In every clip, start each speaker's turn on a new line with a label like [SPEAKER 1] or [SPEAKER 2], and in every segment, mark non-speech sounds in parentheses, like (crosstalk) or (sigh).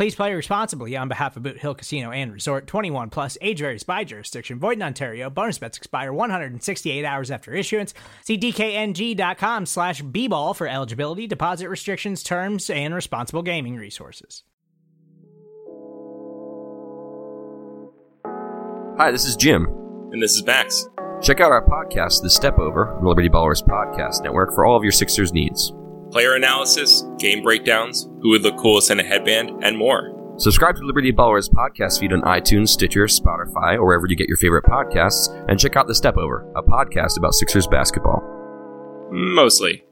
[SPEAKER 1] Please play responsibly on behalf of Boot Hill Casino and Resort 21 plus age varies by jurisdiction. Void in Ontario. Bonus bets expire 168 hours after issuance. See DKNG.com slash B ball for eligibility, deposit restrictions, terms, and responsible gaming resources.
[SPEAKER 2] Hi, this is Jim.
[SPEAKER 3] And this is Max.
[SPEAKER 2] Check out our podcast, The Step Over, Liberty Ballers Podcast Network, for all of your Sixers needs.
[SPEAKER 3] Player analysis, game breakdowns, who would look coolest in a headband, and more.
[SPEAKER 2] Subscribe to Liberty Ballers podcast feed on iTunes, Stitcher, Spotify, or wherever you get your favorite podcasts, and check out The Step Over, a podcast about Sixers basketball.
[SPEAKER 3] Mostly.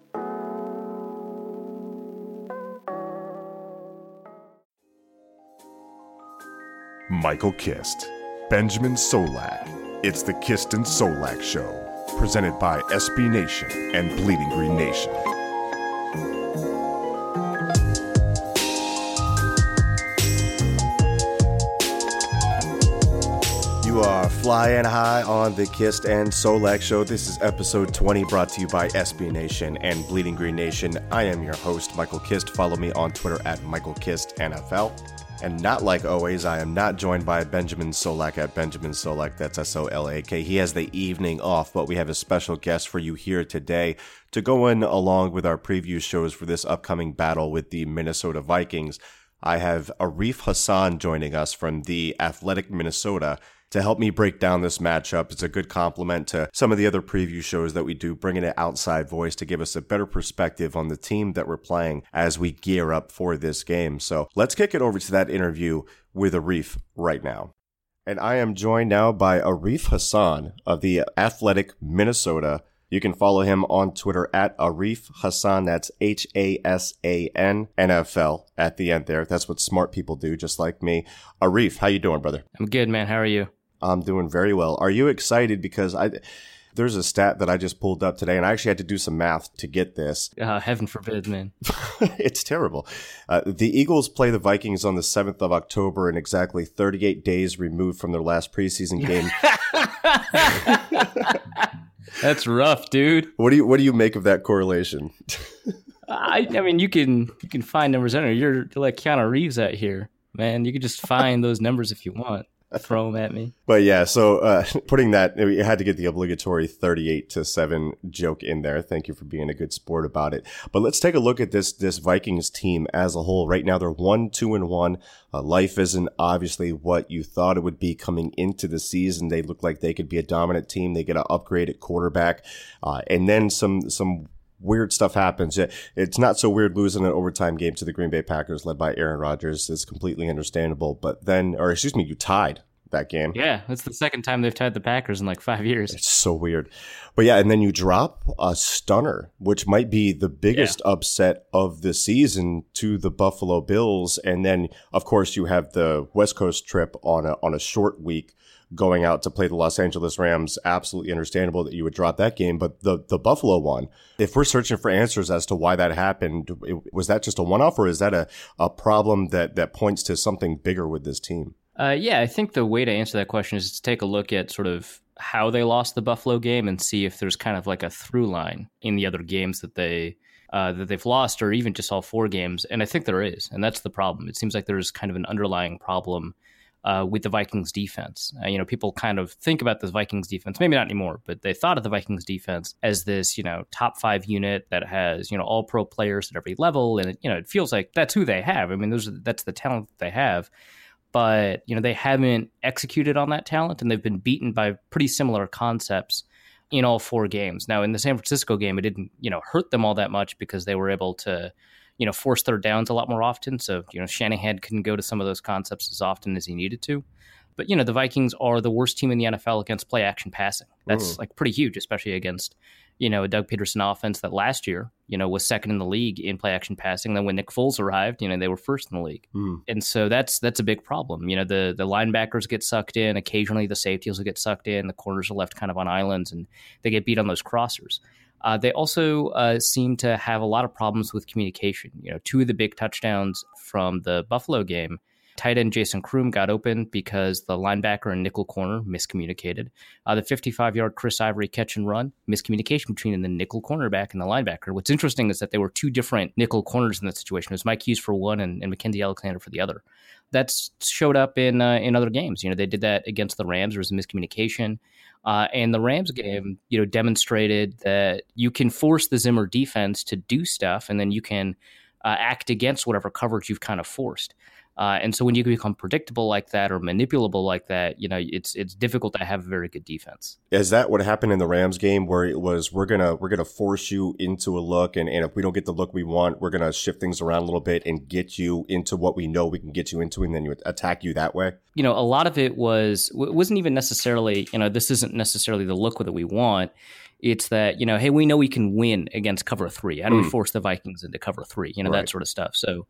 [SPEAKER 4] Michael Kist, Benjamin Solak. It's the Kist and Solak Show, presented by SB Nation and Bleeding Green Nation.
[SPEAKER 5] Flying high on the Kist and Solak show. This is episode 20 brought to you by SB Nation and Bleeding Green Nation. I am your host, Michael Kist. Follow me on Twitter at Michael Kist NFL. And not like always, I am not joined by Benjamin Solak at Benjamin Solak. That's S O L A K. He has the evening off, but we have a special guest for you here today to go in along with our preview shows for this upcoming battle with the Minnesota Vikings. I have Arif Hassan joining us from the Athletic Minnesota to help me break down this matchup. It's a good compliment to some of the other preview shows that we do, bringing an outside voice to give us a better perspective on the team that we're playing as we gear up for this game. So let's kick it over to that interview with Arif right now. And I am joined now by Arif Hassan of the Athletic Minnesota. You can follow him on Twitter at Arif Hassan. That's H A S A N NFL at the end there. That's what smart people do, just like me. Arif, how you doing, brother?
[SPEAKER 6] I'm good, man. How are you?
[SPEAKER 5] I'm doing very well. Are you excited? Because I there's a stat that I just pulled up today, and I actually had to do some math to get this.
[SPEAKER 6] Uh, heaven forbid, man. (laughs)
[SPEAKER 5] it's terrible. Uh, the Eagles play the Vikings on the 7th of October, and exactly 38 days removed from their last preseason game. (laughs)
[SPEAKER 6] That's rough, dude.
[SPEAKER 5] What do you What do you make of that correlation?
[SPEAKER 6] I, I mean, you can you can find numbers in there. You're, you're like Keanu Reeves out here, man. You can just find those numbers if you want throw them at me. (laughs)
[SPEAKER 5] But yeah, so uh, (laughs) putting that, we had to get the obligatory 38 to 7 joke in there. Thank you for being a good sport about it. But let's take a look at this this Vikings team as a whole. Right now, they're 1 2 and 1. Uh, life isn't obviously what you thought it would be coming into the season. They look like they could be a dominant team. They get an upgrade at quarterback. Uh, and then some, some weird stuff happens. It's not so weird losing an overtime game to the Green Bay Packers led by Aaron Rodgers. It's completely understandable. But then, or excuse me, you tied that game.
[SPEAKER 6] Yeah, that's the second time they've tied the Packers in like five years.
[SPEAKER 5] It's so weird. But yeah, and then you drop a stunner, which might be the biggest yeah. upset of the season to the Buffalo Bills. And then, of course, you have the West Coast trip on a, on a short week going out to play the Los Angeles Rams. Absolutely understandable that you would drop that game. But the, the Buffalo one, if we're searching for answers as to why that happened, was that just a one off or is that a, a problem that, that points to something bigger with this team?
[SPEAKER 6] Uh, yeah, I think the way to answer that question is to take a look at sort of how they lost the Buffalo game and see if there's kind of like a through line in the other games that they uh, that they've lost, or even just all four games. And I think there is, and that's the problem. It seems like there's kind of an underlying problem uh, with the Vikings defense. Uh, you know, people kind of think about the Vikings defense, maybe not anymore, but they thought of the Vikings defense as this, you know, top five unit that has, you know, all pro players at every level. And, it, you know, it feels like that's who they have. I mean, those are, that's the talent that they have but you know they haven't executed on that talent and they've been beaten by pretty similar concepts in all four games. Now, in the San Francisco game, it didn't, you know, hurt them all that much because they were able to, you know, force third downs a lot more often. So, you know, Shanahan couldn't go to some of those concepts as often as he needed to. But, you know, the Vikings are the worst team in the NFL against play action passing. That's mm. like pretty huge, especially against, you know, a Doug Pederson offense that last year, you know, was second in the league in play action passing. Then when Nick Foles arrived, you know, they were first in the league. Mm. And so that's that's a big problem. You know, the the linebackers get sucked in, occasionally the safeties will get sucked in, the corners are left kind of on islands and they get beat on those crossers. Uh, they also uh, seem to have a lot of problems with communication. You know, two of the big touchdowns from the Buffalo game tight end Jason Croom got open because the linebacker and nickel corner miscommunicated. Uh, the 55 yard Chris Ivory catch and run, miscommunication between the nickel cornerback and the linebacker. What's interesting is that there were two different nickel corners in that situation. It was Mike Hughes for one and, and Mackensie Alexander for the other. That's showed up in uh, in other games. You know, they did that against the Rams. There was a miscommunication. Uh, and the Rams game, you know, demonstrated that you can force the Zimmer defense to do stuff, and then you can uh, act against whatever coverage you've kind of forced. Uh, and so when you become predictable like that or manipulable like that, you know, it's it's difficult to have a very good defense.
[SPEAKER 5] Is that what happened in the Rams game where it was we're gonna we're gonna force you into a look and, and if we don't get the look we want, we're gonna shift things around a little bit and get you into what we know we can get you into and then you attack you that way?
[SPEAKER 6] You know, a lot of it was it wasn't even necessarily, you know, this isn't necessarily the look that we want. It's that, you know, hey, we know we can win against cover three. How do mm. we hmm. force the Vikings into cover three? You know, right. that sort of stuff. So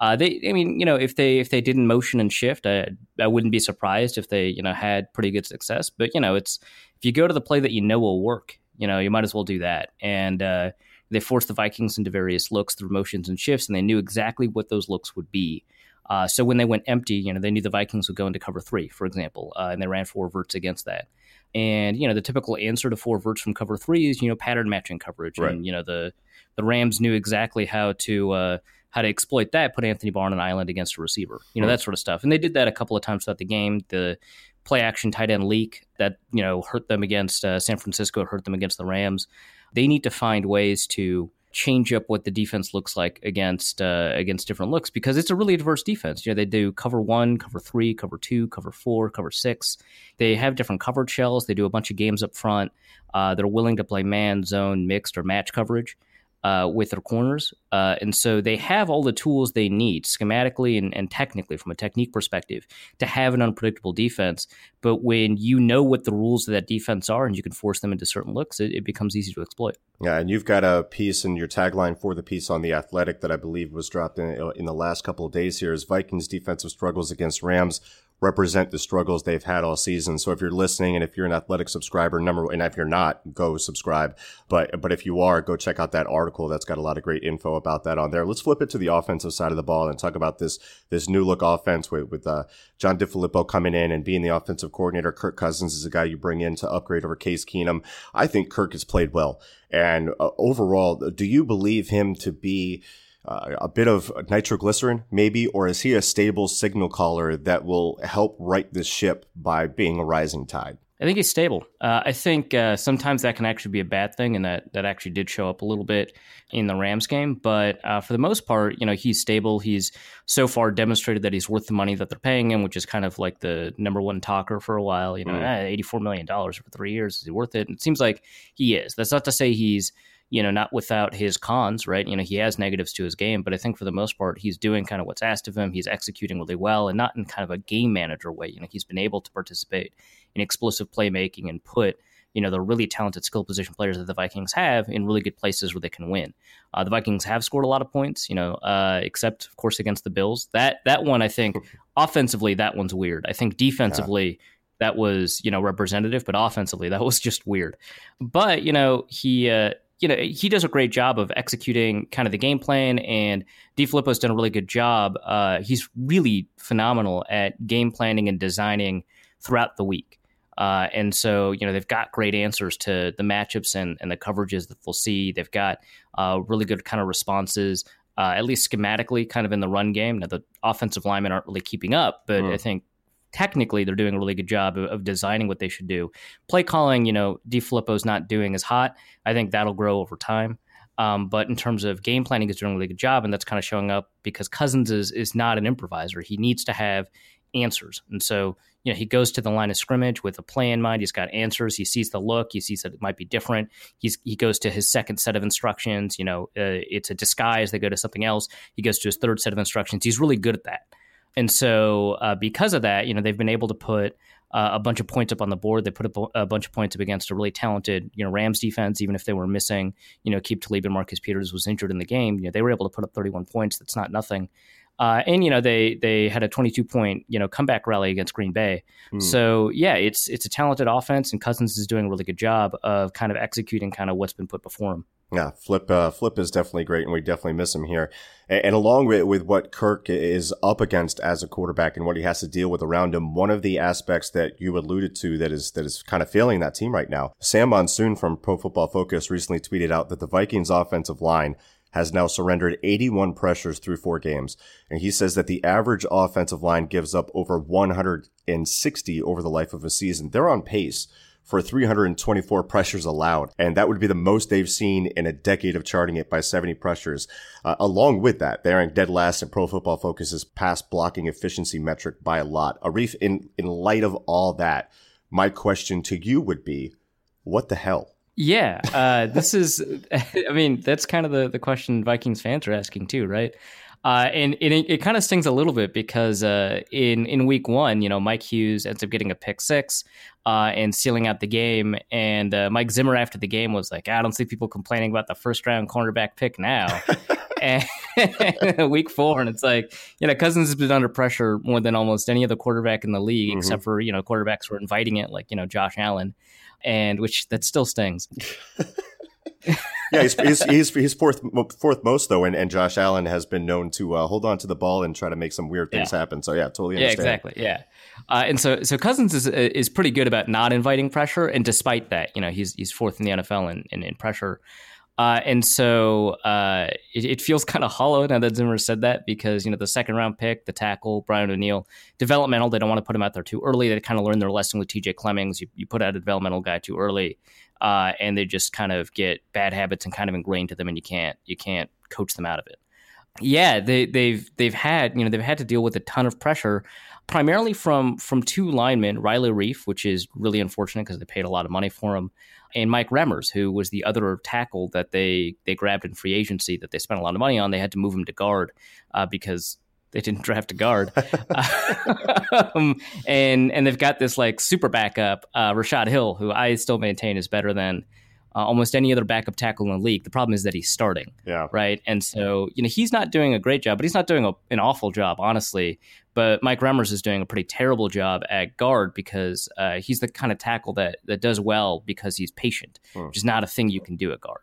[SPEAKER 6] uh, they, I mean, you know, if they if they didn't motion and shift, I, I wouldn't be surprised if they, you know, had pretty good success. But you know, it's if you go to the play that you know will work, you know, you might as well do that. And uh, they forced the Vikings into various looks through motions and shifts, and they knew exactly what those looks would be. Uh, so when they went empty, you know, they knew the Vikings would go into cover three, for example, uh, and they ran four verts against that. And you know, the typical answer to four verts from cover three is you know pattern matching coverage, right. and you know the the Rams knew exactly how to uh, how to exploit that, put Anthony Barr on an island against a receiver, you know, that sort of stuff. And they did that a couple of times throughout the game. The play action tight end leak that, you know, hurt them against uh, San Francisco, hurt them against the Rams. They need to find ways to change up what the defense looks like against uh, against different looks because it's a really diverse defense. You know, they do cover one, cover three, cover two, cover four, cover six. They have different coverage shells. They do a bunch of games up front. Uh, they're willing to play man, zone, mixed, or match coverage uh, with their corners. Uh, and so they have all the tools they need schematically and, and, technically from a technique perspective to have an unpredictable defense. But when you know what the rules of that defense are and you can force them into certain looks, it, it becomes easy to exploit.
[SPEAKER 5] Yeah, and you've got a piece in your tagline for the piece on the Athletic that I believe was dropped in, in the last couple of days here is Vikings defensive struggles against Rams represent the struggles they've had all season. So if you're listening and if you're an athletic subscriber, number and if you're not, go subscribe. But but if you are, go check out that article. That's got a lot of great info about that on there. Let's flip it to the offensive side of the ball and talk about this this new look offense with with uh, John DeFilippo coming in and being the offensive coordinator. Kirk Cousins is a guy you bring in to upgrade over Case Keenum. I think Kirk has played well. And uh, overall, do you believe him to be uh, a bit of nitroglycerin, maybe, or is he a stable signal caller that will help right this ship by being a rising tide?
[SPEAKER 6] I think he's stable. Uh, I think uh, sometimes that can actually be a bad thing, and that that actually did show up a little bit in the Rams game. But uh, for the most part, you know, he's stable. He's so far demonstrated that he's worth the money that they're paying him, which is kind of like the number one talker for a while. You know, mm. eh, eighty-four million dollars for three years is he worth it? And it seems like he is. That's not to say he's you know, not without his cons, right? You know, he has negatives to his game, but I think for the most part, he's doing kind of what's asked of him. He's executing really well and not in kind of a game manager way. You know, he's been able to participate in explosive playmaking and put, you know, the really talented skill position players that the Vikings have in really good places where they can win. Uh, the Vikings have scored a lot of points, you know, uh, except of course against the Bills. That that one, I think, (laughs) offensively, that one's weird. I think defensively. Yeah that was you know representative, but offensively that was just weird. But you know he uh, you know, he does a great job of executing kind of the game plan, and DeFilippo's done a really good job. Uh, he's really phenomenal at game planning and designing throughout the week. Uh, and so, you know, they've got great answers to the matchups and, and the coverages that they'll see. They've got uh, really good kind of responses, uh, at least schematically, kind of in the run game. Now, the offensive linemen aren't really keeping up, but mm. I think technically they're doing a really good job of, of, designing what they should do. Play calling, you know, DeFilippo's not doing as hot. I think that'll grow over time. Um, but in terms of game planning, he's doing a really good job, and that's kind of showing up because Cousins is is not an improviser. He needs to have answers. And so, you know, he goes to the line of scrimmage with a play in mind. He's got answers. He sees the look. He sees that it might be different. He's he goes to his second set of instructions. You know, uh, it's a disguise. They go to something else. He goes to his third set of instructions. He's really good at that. And so, uh, because of that, you know, they've been able to put uh, a bunch of points up on the board. They put a, a, bunch of points up against a really talented, you know, Rams defense. Even if they were missing, you know, Aqib Talib and Marcus Peters was injured in the game. You know, they were able to put up 31 points. That's not nothing. Uh, and you know they they had a 22 point you know comeback rally against Green Bay. Mm. So yeah, it's it's a talented offense, and Cousins is doing a really good job of kind of executing kind of what's been put before him.
[SPEAKER 5] Yeah, Flip uh, Flip is definitely great, and we definitely miss him here. And, and, along with with what Kirk is up against as a quarterback and what he has to deal with around him, one of the aspects that you alluded to that is that is kind of failing that team right now. Sam Monson from Pro Football Focus recently tweeted out that the Vikings offensive line has now surrendered 81 pressures through four games. And he says that the average offensive line gives up over 160 over the life of a season. They're on pace for 324 pressures allowed. And that would be the most they've seen in a decade of charting it by 70 pressures. Uh, along with that, they're in dead last in Pro Football Focus's pass blocking efficiency metric by a lot. Arif, in, in light of all that, my question to you would be, what the hell?
[SPEAKER 6] Yeah, uh, this is. (laughs) I mean, that's kind of the the question Vikings fans are asking too, right? Uh, and, and it, it kind of stings a little bit because uh, in in week one, you know, Mike Hughes ends up getting a pick six uh, and sealing out the game. And uh, Mike Zimmer after the game was like, "I don't see people complaining about the first round cornerback pick now." (laughs) and (laughs) week four, and it's like, you know, Cousins has been under pressure more than almost any other quarterback in the league, mm-hmm. except for you know quarterbacks who are inviting it, like you know Josh Allen and which that still stings. (laughs) (laughs)
[SPEAKER 5] yeah, he's, he's, he's he's fourth fourth most though, and, and Josh Allen has been known to uh, hold on to the ball and try to make some weird things yeah. happen. So yeah, totally. Understand.
[SPEAKER 6] Yeah, exactly. Yeah, uh, and so so Cousins is is pretty good about not inviting pressure, and despite that, you know, he's he's fourth in the NFL in in, in pressure. Uh, and so uh, it, it, feels kind of hollow now that Zimmer said that because you know the second round pick, the tackle Brian O'Neill, developmental. They don't want to put him out there too early. They kind of learned their lesson with T.J. Clemmings. You, you put out a developmental guy too early, uh, and they just kind of get bad habits and kind of ingrained to them, and you can't you can't coach them out of it. Yeah, they, they've they've had you know they've had to deal with a ton of pressure, primarily from from two linemen, Riley Reiff, which is really unfortunate because they paid a lot of money for him and Mike Remmers, who was the other tackle that they they grabbed in free agency that they spent a lot of money on. They had to move him to guard uh, because they didn't draft a guard, (laughs) um, and and they've got this like super backup, uh, Rashad Hill, who I still maintain is better than uh, almost any other backup tackle in the league. The problem is that he's starting.
[SPEAKER 5] Yeah.
[SPEAKER 6] Right. And so, you know, he's not doing a great job, but he's not doing a, an awful job, honestly. But Mike Remmers is doing a pretty terrible job at guard because uh, he's the kind of tackle that, that does well because he's patient, hmm. which is not a thing you can do at guard.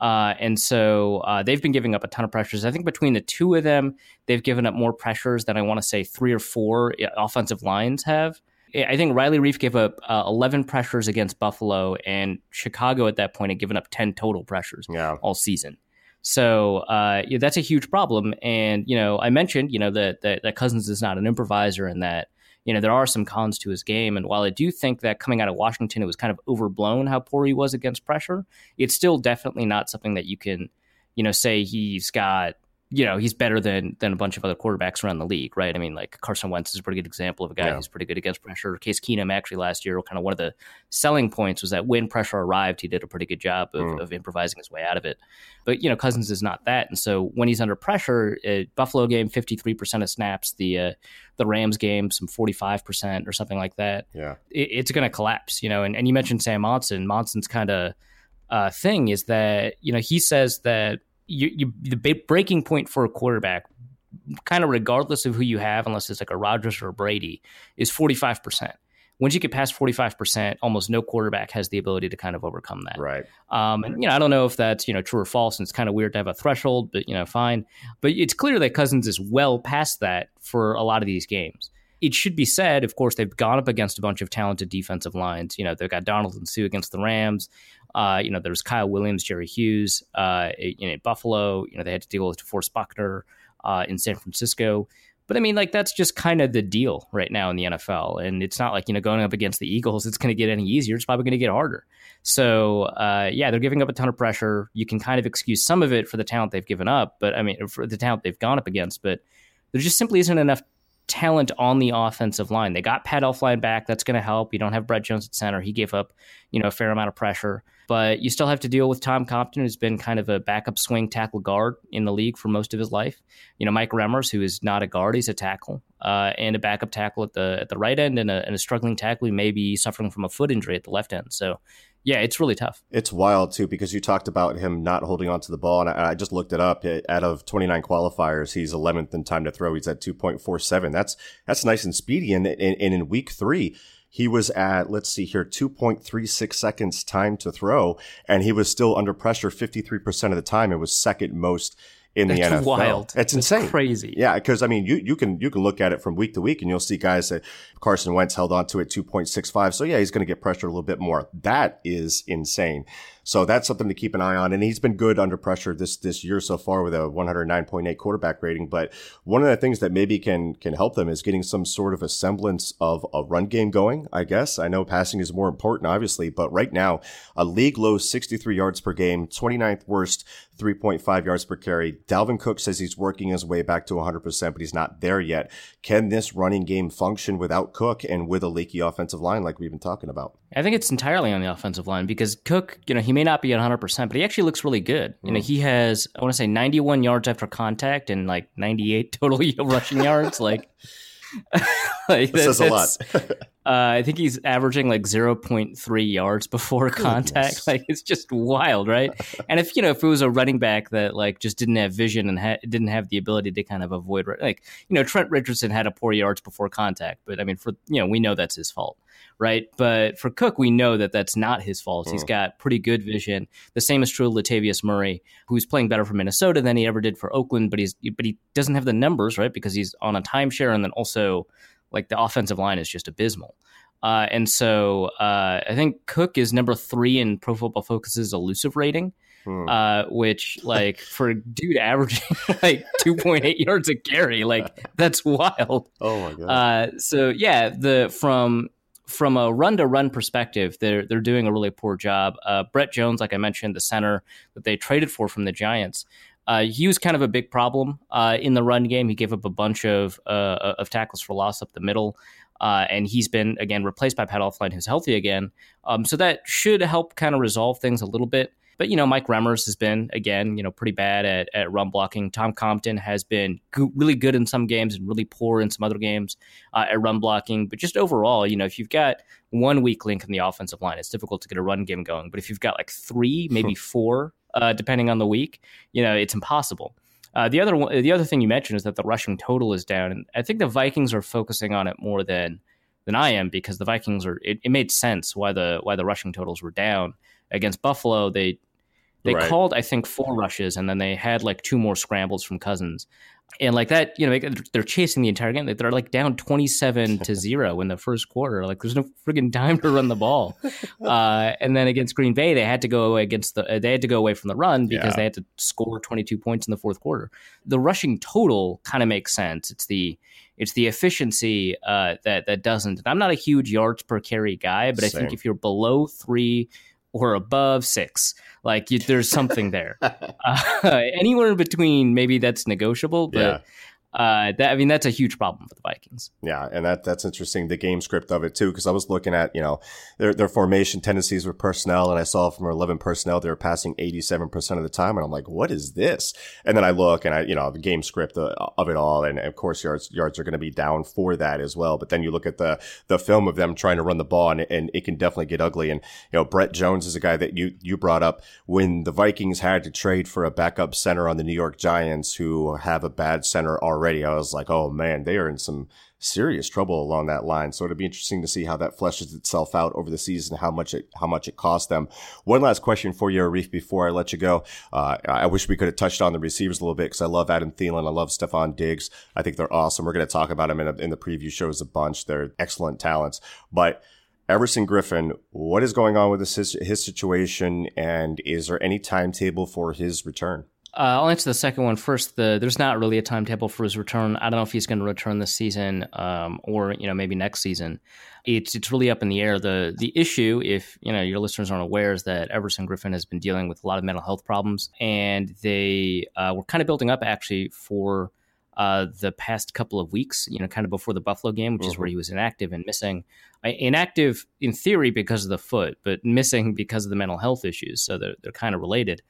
[SPEAKER 6] Uh, and so uh, they've been giving up a ton of pressures. I think between the two of them, they've given up more pressures than I want to say three or four offensive lines have. I think Riley Reiff gave up uh, 11 pressures against Buffalo, and Chicago at that point had given up 10 total pressures yeah. all season. So uh, yeah, that's a huge problem. And you know, I mentioned you know that, that that Cousins is not an improviser, and that you know there are some cons to his game. And while I do think that coming out of Washington, it was kind of overblown how poor he was against pressure, it's still definitely not something that you can you know say he's got you know he's better than than a bunch of other quarterbacks around the league, right? I mean, like Carson Wentz is a pretty good example of a guy yeah. who's pretty good against pressure. Case Keenum actually last year, kind of one of the selling points was that when pressure arrived, he did a pretty good job of, mm. of improvising his way out of it. But you know, Cousins is not that, and so when he's under pressure, uh, Buffalo game fifty three percent of snaps, the uh, the Rams game some forty five percent or something like that.
[SPEAKER 5] Yeah,
[SPEAKER 6] it, it's going to collapse, you know. And, and you mentioned Sam Monson. Monson's kind of uh, thing is that you know he says that you, you the breaking point for a quarterback, kind of regardless of who you have, unless it's like a Rodgers or a Brady, is forty five percent. Once you get past forty five percent, almost no quarterback has the ability to kind of overcome that.
[SPEAKER 5] Right.
[SPEAKER 6] Um, and you know, I don't know if that's you know true or false, and it's kind of weird to have a threshold, but you know, fine. But it's clear that Cousins is well past that for a lot of these games it should be said, of course, they've gone up against a bunch of talented defensive lines. You know, they've got Donald and Suh against the Rams. Uh, you know, there's Kyle Williams, Jerry Hughes uh, in Buffalo. You know, they had to deal with DeForest Buckner uh, in San Francisco. But I mean, like that's just kind of the deal right now in the NFL, and it's not like you know going up against the Eagles, it's going to get any easier. It's probably going to get harder. So uh, yeah, they're giving up a ton of pressure. You can kind of excuse some of it for the talent they've given up, but I mean for the talent they've gone up against, but there just simply isn't enough talent on the offensive line. They got Pat Elflein back. That's going to help. You don't have Brett Jones at center. He gave up, you know, a fair amount of pressure. But you still have to deal with Tom Compton, who's been kind of a backup swing tackle guard in the league for most of his life. You know, Mike Remmers, who is not a guard, he's a tackle, uh, and a backup tackle at the at the right end, and a, and a struggling tackle who may be suffering from a foot injury at the left end. So yeah, it's really tough.
[SPEAKER 5] It's wild too because you talked about him not holding onto the ball, and I, I, just looked it up. Out of 29 qualifiers, he's 11th in time to throw. He's at 2.47. That's that's nice and speedy. And, and, and in week three, he was at let's see here 2.36 seconds time to throw, and he was still under pressure 53% of the time. It was second most in
[SPEAKER 6] That's
[SPEAKER 5] the NFL.
[SPEAKER 6] Wild.
[SPEAKER 5] It's
[SPEAKER 6] That's
[SPEAKER 5] insane,
[SPEAKER 6] crazy.
[SPEAKER 5] Yeah, because I mean, you you can you can look at it from week to week, and you'll see guys that Carson Wentz held on to it 2.65. So yeah, he's going to get pressured a little bit more. That is insane. So that's something to keep an eye on. And he's been good under pressure this this year so far with a 109.8 quarterback rating. But one of the things that maybe can can help them is getting some sort of a semblance of a run game going. I guess I know passing is more important, obviously, but right now a league low 63 yards per game, 29th worst 3.5 yards per carry. Dalvin Cook says he's working his way back to 100%, but he's not there yet. Can this running game function without Cook and with a leaky offensive line like we've been talking about?
[SPEAKER 6] I think it's entirely on the offensive line because Cook, you know, he may not be at 100%, but he actually looks really good. Mm. You know, mm. he has, I want to say 91 yards after contact and like 98 (laughs) total (laughs) rushing yards. Like, (laughs)
[SPEAKER 5] like that, says a lot.
[SPEAKER 6] Uh, I think he's averaging like 0.3 yards before (laughs) contact. Like it's just wild, right? (laughs) and if you know if it was a running back that like just didn't have vision and ha- didn't have the ability to kind of avoid like you know Trent Richardson had a poor yards before contact, but I mean for you know we know that's his fault right? But for Cook, we know that that's not his fault. Mm. He's got pretty good vision. The same is true of Latavius Murray, who's playing better for Minnesota than he ever did for Oakland, but he's but he doesn't have the numbers, right? Because he's on a timeshare, and then also like the offensive line is just abysmal. Uh, and so uh, I think Cook is number three in Pro Football Focus's elusive rating. Hmm. Uh, which like (laughs) for a dude averaging like 2.8 yards a carry, like that's wild.
[SPEAKER 5] Oh my god.
[SPEAKER 6] Uh, so yeah, the from from a run to run perspective, they're they're doing a really poor job. Uh, Brett Jones, like I mentioned, the center that they traded for from the Giants, uh, he was kind of a big problem uh, in the run game. He gave up a bunch of uh, of tackles for loss up the middle, uh, and he's been again replaced by Pat Elflein, who's healthy again. Um, so that should help kind of resolve things a little bit. But you know, Mike Remmers has been again, you know, pretty bad at, at run blocking. Tom Compton has been go- really good in some games and really poor in some other games uh, at run blocking. But just overall, you know, if you've got one weak link in the offensive line, it's difficult to get a run game going. But if you've got like three, maybe (laughs) four, uh, depending on the week, you know, it's impossible. Uh, the other one, the other thing you mentioned is that the rushing total is down, and I think the Vikings are focusing on it more than than I am because the Vikings are. It, it made sense why the why the rushing totals were down against Buffalo. They they right. called, I think, four rushes, and then they had like two more scrambles from Cousins. And like that, you know, they're chasing the entire game. They're like down twenty-seven to (laughs) zero in the first quarter. Like there's no freaking time to run the ball. (laughs) Uh, and then against Green Bay, they had to go away against the. Uh, they had to go away from the run because yeah. they had to score twenty-two points in the fourth quarter. The rushing total kind of makes sense. It's the it's the efficiency uh, that that doesn't. I'm not a huge yards per carry guy, but Same. I think if you're below three or above six. Like you, there's something there. (laughs) uh, (laughs) anywhere in between, maybe that's negotiable, but yeah uh, that I mean that's a huge problem for the Vikings.
[SPEAKER 5] Yeah, and that that's interesting. The game script of it too, because I was looking at you know their their formation tendencies with personnel, and I saw from eleven personnel they were passing eighty seven percent of the time, and I'm like, what is this? And then I look and I you know the game script of it all, and of course yards yards are going to be down for that as well. But then you look at the the film of them trying to run the ball, and, and it can definitely get ugly. And you know Brett Jones is a guy that you you brought up when the Vikings had to trade for a backup center on the New York Giants, who have a bad center already already, I was like, oh man, they are in some serious trouble along that line. So it'll be interesting to see how that fleshes itself out over the season, how much it how much it cost them. One last question for you, Arif, before I let you go. Uh, I wish we could have touched on the receivers a little bit because I love Adam Thielen, I love Stefon Diggs. I think they're awesome. We're going to talk about them in, a, in the preview shows a bunch. They're excellent talents, but. Everson Griffen, what is going on with his, his situation, and is there any timetable for his return?
[SPEAKER 6] Uh, I'll answer the second one first. The there's not really a timetable for his return. I don't know if he's going to return this season um, or you know maybe next season. It's it's really up in the air. the The issue, if you know your listeners aren't aware, is that Everson Griffen has been dealing with a lot of mental health problems, and they uh, were kind of building up actually for uh, the past couple of weeks, you know, kind of before the Buffalo game, which mm-hmm. is where he was inactive and missing. Inactive in theory because of the foot, but missing (laughs) because of the mental health issues. So they're, they're kind of related.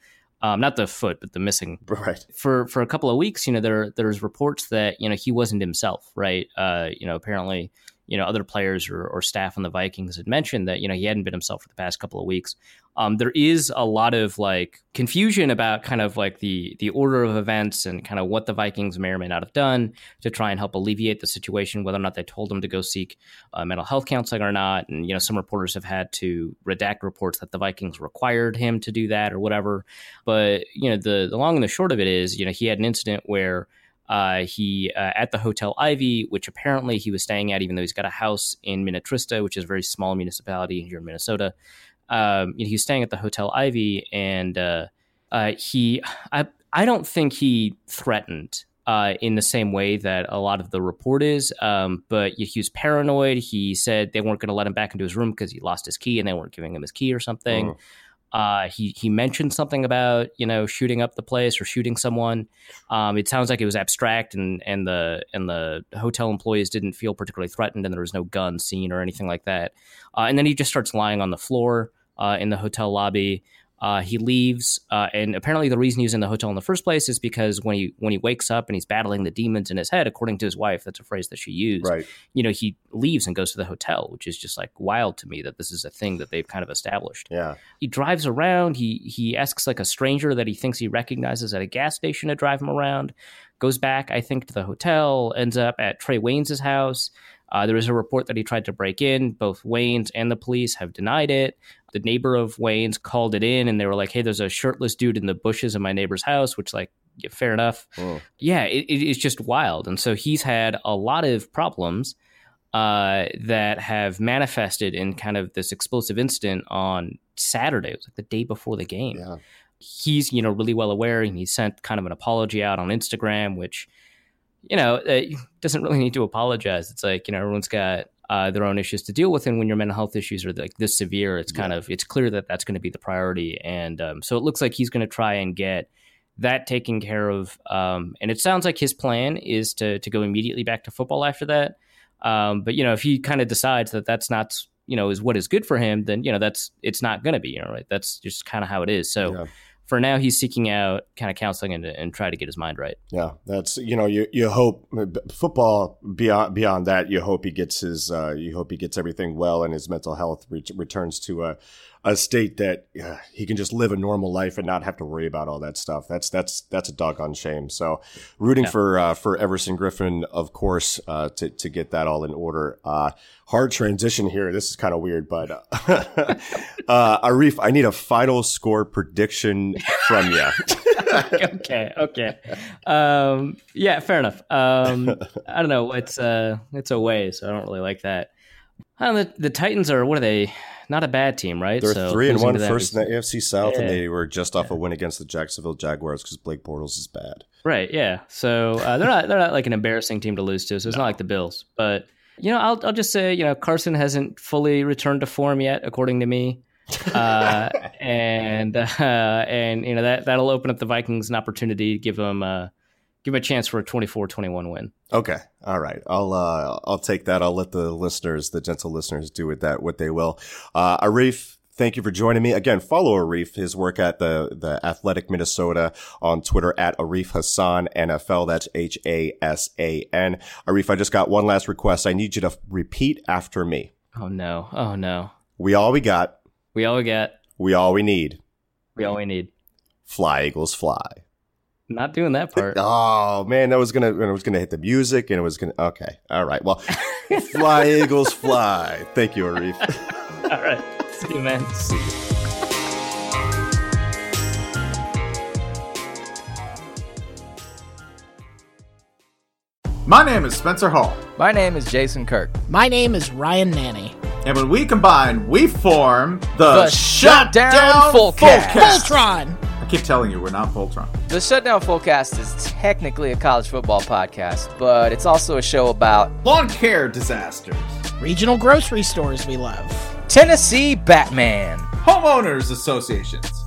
[SPEAKER 6] Um, not the foot, but the missing. (laughs)
[SPEAKER 5] Right.
[SPEAKER 6] For for a couple of weeks, you know, there there's reports that you know he wasn't himself. Right. Uh, you know, apparently you know other players or, or staff on the Vikings had mentioned that you know he hadn't been himself for the past couple of weeks. Um, there is a lot of like confusion about kind of like the the order of events and kind of what the Vikings may or may not have done to try and help alleviate the situation, whether or not they told him to go seek uh, mental health counseling or not. And you know some reporters have had to redact reports that the Vikings required him to do that or whatever. But you know the the long and the short of it is you know he had an incident where uh, he uh, at the Hotel Ivy, which apparently he was staying at, even though he's got a house in Minnetrista, which is a very small municipality here in Minnesota. Um, you know, he was staying at the Hotel Ivy, and uh, uh he, I, I don't think he threatened uh, in the same way that a lot of the report is. Um, but he was paranoid. He said they weren't going to let him back into his room because he lost his key and they weren't giving him his key or something. Oh. Uh, he he mentioned something about you know shooting up the place or shooting someone. Um, it sounds like it was abstract, and and the and the hotel employees didn't feel particularly threatened, and there was no gun seen or anything like that. Uh, and then he just starts lying on the floor uh, in the hotel lobby. Uh, he leaves, uh, and apparently the reason he's in the hotel in the first place is because when he when he wakes up and he's battling the demons in his head, according to his wife, that's a phrase that she used.
[SPEAKER 5] Right.
[SPEAKER 6] You know, he leaves and goes to the hotel, which is just like wild to me that this is a thing that they've kind of established.
[SPEAKER 5] Yeah.
[SPEAKER 6] He drives around. He he asks like a stranger that he thinks he recognizes at a gas station to drive him around. Goes back, I think, to the hotel. Ends up at Trae Waynes' house. Uh, there was a report that he tried to break in. Both Waynes and the police have denied it. The neighbor of Waynes called it in, and they were like, "Hey, there's a shirtless dude in the bushes of my neighbor's house," which, like, yeah, fair enough. Oh. Yeah, it, it's just wild, and so he's had a lot of problems uh, that have manifested in kind of this explosive incident on Saturday. It was like the day before the game.
[SPEAKER 5] Yeah.
[SPEAKER 6] He's, you know, really well aware, and he sent kind of an apology out on Instagram, which you know, it uh, doesn't really need to apologize. It's like, you know, everyone's got uh, their own issues to deal with. And when your mental health issues are like this severe, it's kind of, it's clear that that's going to be the priority. And um, so it looks like he's going to try and get that taken care of. Um, and it sounds like his plan is to, to go immediately back to football after that. Um, but, you know, if he kind of decides that that's not, you know, is what is good for him, then, you know, that's, it's not going to be, you know, right. That's just kind of how it is. So, yeah for now he's seeking out kind of counseling and, and try to get his mind right.
[SPEAKER 5] Yeah, that's you know you you hope football beyond beyond that you hope he gets his uh, you hope he gets everything well and his mental health re- returns to a a state that uh, he can just live a normal life and not have to worry about all that stuff. That's that's that's a doggone shame. So, rooting yeah. for uh, for Everson Griffen, of course, uh, to to get that all in order. Uh, hard transition here. This is kind of weird, but (laughs) uh, Arif, I need a final score prediction from you. (laughs)
[SPEAKER 6] okay, okay, um, yeah, fair enough. Um, I don't know. It's uh, it's a way, so I don't really like that. I don't know, the, the Titans are what are they? Not a bad team, right?
[SPEAKER 5] They're so three and one first in the AFC South, yeah. and they were just off yeah. a win against the Jacksonville Jaguars because Blake Bortles is bad.
[SPEAKER 6] Right. Yeah. So uh, they're not they're not like an embarrassing team to lose to. So it's no. not like the Bills, but you know, I'll I'll just say you know Carson hasn't fully returned to form yet, according to me. uh, (laughs) and uh, and you know that that'll open up the Vikings an opportunity to give them uh, give him a chance for a 24-21 win.
[SPEAKER 5] Okay. All right. I'll uh, I'll take that. I'll let the listeners, the gentle listeners, do with that what they will. Uh, Arif, thank you for joining me again. Follow Arif, his work at the the Athletic Minnesota on Twitter at Arif Hassan NFL. That's H A S A N. Arif, I just got one last request. I need you to repeat after me.
[SPEAKER 6] Oh no! Oh no!
[SPEAKER 5] We all we got.
[SPEAKER 6] We all we got.
[SPEAKER 5] We all we need.
[SPEAKER 6] We all we need.
[SPEAKER 5] Fly Eagles fly.
[SPEAKER 6] Not doing that part. (laughs)
[SPEAKER 5] Oh man, that was gonna and it was gonna hit the music and it was gonna okay. All right. Well fly (laughs) eagles fly. Thank you, Arif. (laughs)
[SPEAKER 6] All right. See you man. See you.
[SPEAKER 7] My name is Spencer Hall.
[SPEAKER 8] My name is Jason Kirk.
[SPEAKER 9] My name is Ryan Nanni.
[SPEAKER 7] And when we combine, we form
[SPEAKER 8] the, the Shutdown, Shutdown Fullcast.
[SPEAKER 9] Fulltron.
[SPEAKER 7] I keep telling you, we're not Voltron.
[SPEAKER 8] The Shutdown Fullcast is technically a college football podcast, but it's also a show about
[SPEAKER 7] lawn care disasters,
[SPEAKER 9] regional grocery stores we love,
[SPEAKER 8] Tennessee Batman,
[SPEAKER 7] homeowners associations,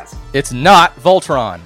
[SPEAKER 7] Fullcast.
[SPEAKER 8] It's not Voltron.